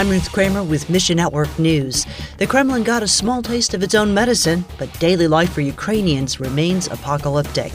I'm Ruth Kramer with Mission Network News. The Kremlin got a small taste of its own medicine, but daily life for Ukrainians remains apocalyptic.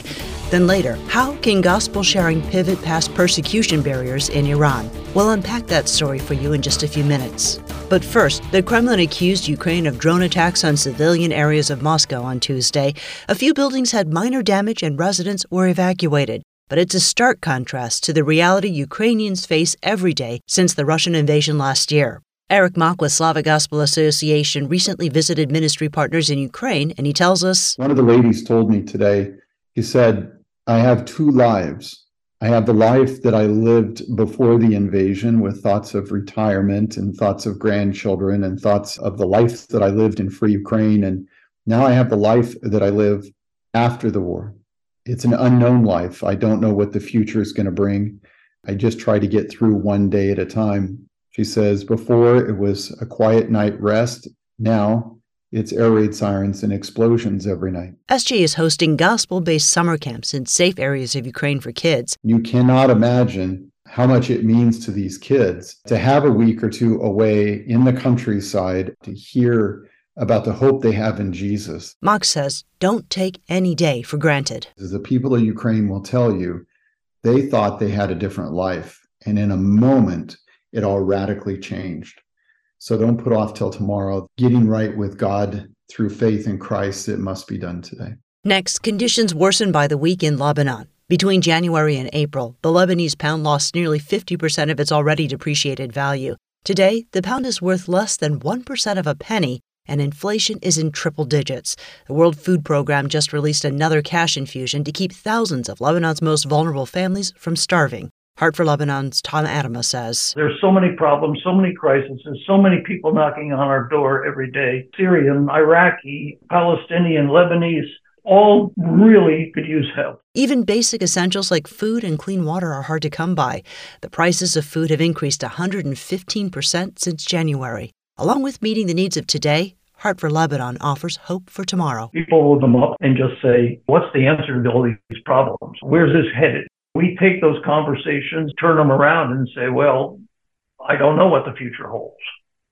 Then later, how can gospel sharing pivot past persecution barriers in Iran? We'll unpack that story for you in just a few minutes. But first, the Kremlin accused Ukraine of drone attacks on civilian areas of Moscow on Tuesday. A few buildings had minor damage and residents were evacuated. But it's a stark contrast to the reality Ukrainians face every day since the Russian invasion last year. Eric with Slavic Gospel Association recently visited ministry partners in Ukraine, and he tells us One of the ladies told me today, he said, I have two lives. I have the life that I lived before the invasion with thoughts of retirement and thoughts of grandchildren and thoughts of the life that I lived in free Ukraine. And now I have the life that I live after the war it's an unknown life. I don't know what the future is going to bring. I just try to get through one day at a time. She says, before it was a quiet night rest. Now it's air raid sirens and explosions every night. SG is hosting gospel based summer camps in safe areas of Ukraine for kids. You cannot imagine how much it means to these kids to have a week or two away in the countryside to hear about the hope they have in Jesus. Mock says, don't take any day for granted. The people of Ukraine will tell you they thought they had a different life. And in a moment, it all radically changed. So don't put off till tomorrow. Getting right with God through faith in Christ, it must be done today. Next, conditions worsened by the week in Lebanon. Between January and April, the Lebanese pound lost nearly 50% of its already depreciated value. Today, the pound is worth less than 1% of a penny and inflation is in triple digits. The World Food Program just released another cash infusion to keep thousands of Lebanon's most vulnerable families from starving. Heart for Lebanon's Tom Atema says There's so many problems, so many crises, and so many people knocking on our door every day Syrian, Iraqi, Palestinian, Lebanese. All really could use help. Even basic essentials like food and clean water are hard to come by. The prices of food have increased 115% since January. Along with meeting the needs of today, Heart for Lebanon offers hope for tomorrow. People hold them up and just say, What's the answer to all these problems? Where's this headed? We take those conversations, turn them around, and say, Well, I don't know what the future holds,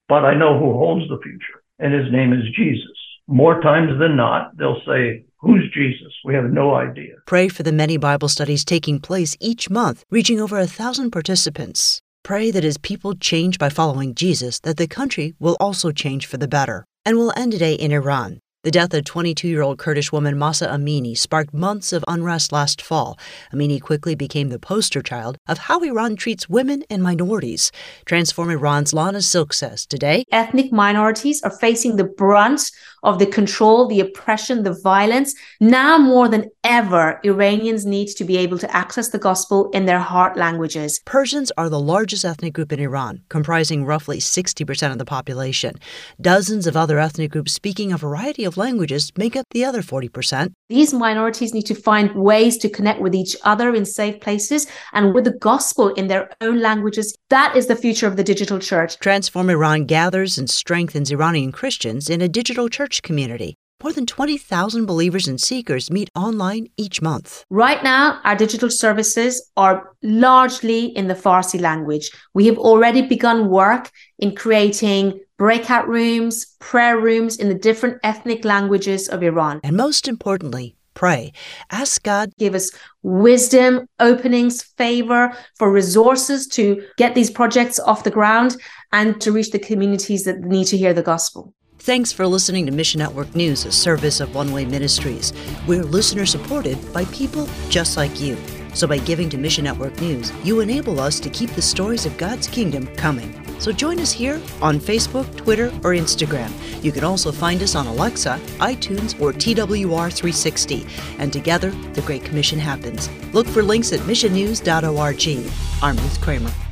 but I know who holds the future, and his name is Jesus. More times than not, they'll say, Who's Jesus? We have no idea. Pray for the many Bible studies taking place each month, reaching over a thousand participants. Pray that as people change by following Jesus, that the country will also change for the better. And we'll end today in Iran. The death of 22 year old Kurdish woman Mahsa Amini sparked months of unrest last fall. Amini quickly became the poster child of how Iran treats women and minorities. Transform Iran's Lana Silk says today ethnic minorities are facing the brunt of the control, the oppression, the violence. Now more than ever, Iranians need to be able to access the gospel in their heart languages. Persians are the largest ethnic group in Iran, comprising roughly 60% of the population. Dozens of other ethnic groups speaking a variety of languages make up the other 40%. These minorities need to find ways to connect with each other in safe places and with the gospel in their own languages. That is the future of the digital church. Transform Iran gathers and strengthens Iranian Christians in a digital church community. More than 20,000 believers and seekers meet online each month. Right now, our digital services are largely in the Farsi language. We have already begun work in creating breakout rooms, prayer rooms in the different ethnic languages of Iran. And most importantly, pray. Ask God give us wisdom, openings, favor for resources to get these projects off the ground and to reach the communities that need to hear the gospel. Thanks for listening to Mission Network News, a service of One Way Ministries. We're listener supported by people just like you. So by giving to Mission Network News, you enable us to keep the stories of God's kingdom coming. So join us here on Facebook, Twitter, or Instagram. You can also find us on Alexa, iTunes, or TWR360. And together, the Great Commission happens. Look for links at missionnews.org. I'm Ruth Kramer.